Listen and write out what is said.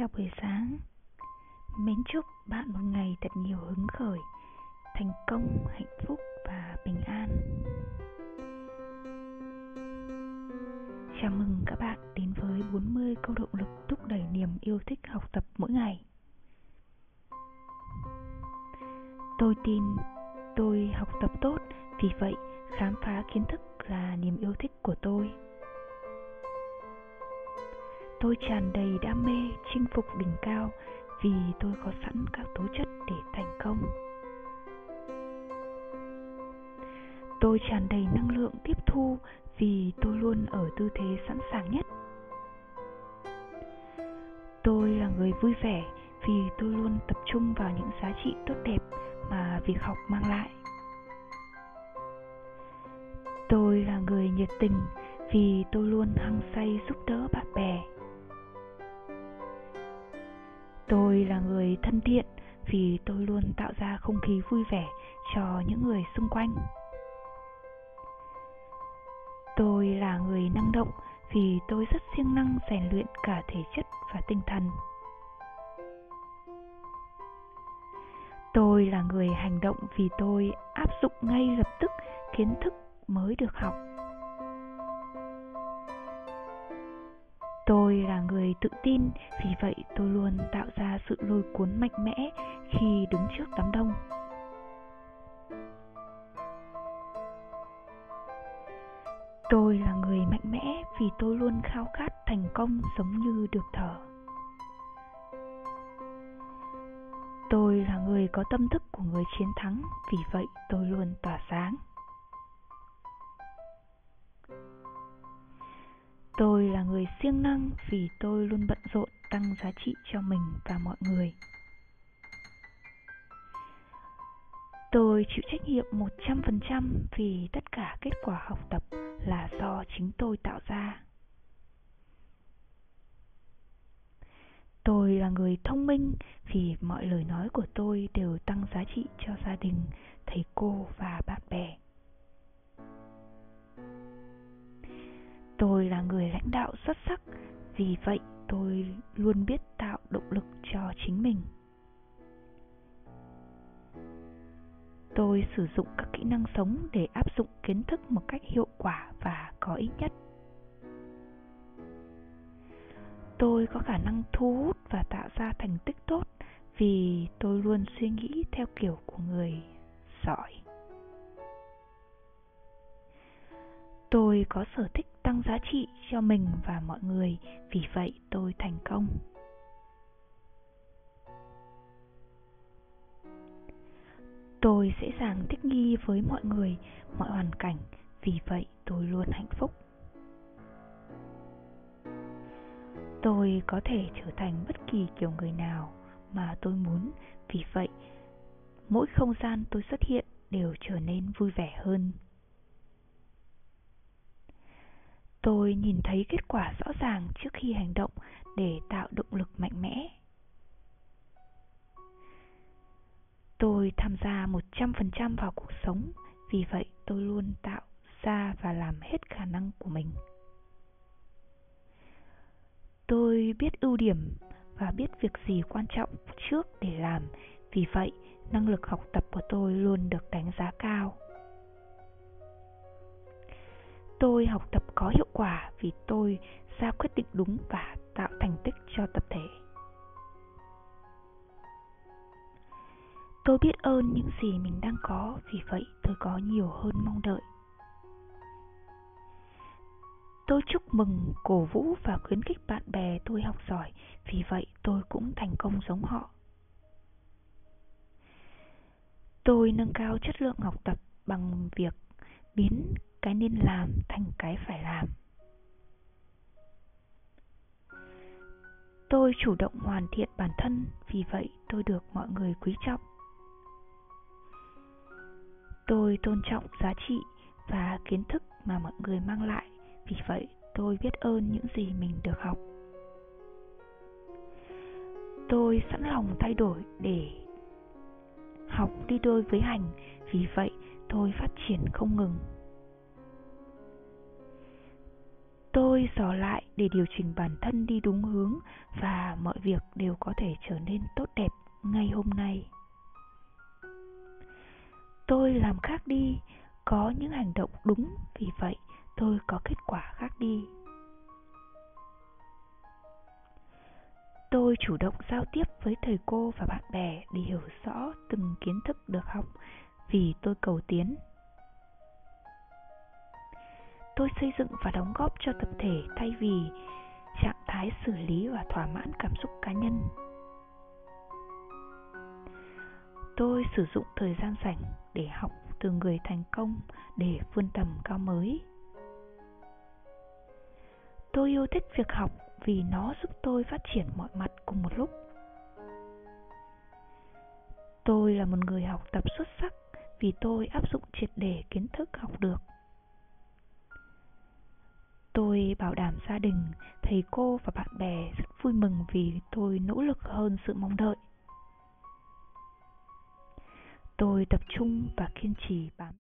chào buổi sáng. Mến chúc bạn một ngày thật nhiều hứng khởi Thành công, hạnh phúc và bình an. Chào mừng các bạn đến với 40 câu động lực thúc đẩy niềm yêu thích học tập mỗi ngày. Tôi tin tôi học tập tốt Vì vậy khám phá kiến thức là niềm yêu thích của tôi tôi tràn đầy đam mê chinh phục đỉnh cao vì tôi có sẵn các tố chất để thành công. Tôi tràn đầy năng lượng tiếp thu vì tôi luôn ở tư thế sẵn sàng nhất. Tôi là người vui vẻ vì tôi luôn tập trung vào những giá trị tốt đẹp mà việc học mang lại. Tôi là người nhiệt tình vì tôi luôn hăng say giúp đỡ bạn bè tôi là người thân thiện vì tôi luôn tạo ra không khí vui vẻ cho những người xung quanh. Tôi là người năng động vì tôi rất siêng năng rèn luyện cả thể chất và tinh thần. Tôi là người hành động vì tôi áp dụng ngay lập tức kiến thức mới được học. Tôi là người tự tin, vì vậy tôi luôn tạo ra sự lôi cuốn mạnh mẽ khi đứng trước đám đông. Tôi là người mạnh mẽ vì tôi luôn khao khát thành công giống như được thở tôi là người có tâm thức của người chiến thắng, vì vậy tôi luôn tỏa sáng. Tôi là người siêng năng vì tôi luôn bận rộn tăng giá trị cho mình và mọi người. Tôi chịu trách nhiệm 100% vì tất cả kết quả học tập là do chính tôi tạo ra. Tôi là người thông minh vì mọi lời nói của tôi đều tăng giá trị cho gia đình, thầy cô và bạn bè. Là người lãnh đạo xuất sắc. Vì vậy tôi luôn biết tạo động lực cho chính mình. Tôi sử dụng các kỹ năng sống để áp dụng kiến thức một cách hiệu quả và có ích nhất. Tôi có khả năng thu hút và tạo ra thành tích tốt vì tôi luôn suy nghĩ theo kiểu của người giỏi. Tôi có sở thích tăng giá trị cho mình và mọi người, vì vậy tôi thành công. Tôi dễ dàng thích nghi với mọi người, mọi hoàn cảnh, vì vậy tôi luôn hạnh phúc. Tôi có thể trở thành bất kỳ kiểu người nào mà tôi muốn, vì vậy mỗi không gian tôi xuất hiện đều trở nên vui vẻ hơn. Tôi nhìn thấy kết quả rõ ràng trước khi hành động để tạo động lực mạnh mẽ. Tôi tham gia 100% vào cuộc sống, vì vậy tôi luôn tạo ra và làm hết khả năng của mình. Tôi biết ưu điểm và biết việc gì quan trọng trước để làm, vì vậy năng lực học tập của tôi luôn được đánh giá cao tôi học tập có hiệu quả vì tôi ra quyết định đúng và tạo thành tích cho tập thể. Tôi biết ơn những gì mình đang có, vì vậy tôi có nhiều hơn mong đợi. Tôi chúc mừng cổ vũ và khuyến khích bạn bè tôi học giỏi, vì vậy tôi cũng thành công giống họ. Tôi nâng cao chất lượng học tập bằng việc biến cái nên làm thành cái phải làm. Tôi chủ động hoàn thiện bản thân, vì vậy tôi được mọi người quý trọng. Tôi tôn trọng giá trị và kiến thức mà mọi người mang lại, vì vậy tôi biết ơn những gì mình được học. Tôi sẵn lòng thay đổi để học đi đôi với hành, vì vậy tôi phát triển không ngừng. Tôi dò lại để điều chỉnh bản thân đi đúng hướng và mọi việc đều có thể trở nên tốt đẹp ngay hôm nay. Tôi làm khác đi, có những hành động đúng, vì vậy tôi có kết quả khác đi. Tôi chủ động giao tiếp với thầy cô và bạn bè để hiểu rõ từng kiến thức được học, vì tôi cầu tiến tôi xây dựng và đóng góp cho tập thể thay vì trạng thái xử lý và thỏa mãn cảm xúc cá nhân. Tôi sử dụng thời gian rảnh để học từ người thành công để vươn tầm cao mới. Tôi yêu thích việc học vì nó giúp tôi phát triển mọi mặt cùng một lúc. Tôi là một người học tập xuất sắc vì tôi áp dụng triệt để kiến thức học được tôi bảo đảm gia đình, thầy cô và bạn bè rất vui mừng vì tôi nỗ lực hơn sự mong đợi. Tôi tập trung và kiên trì bám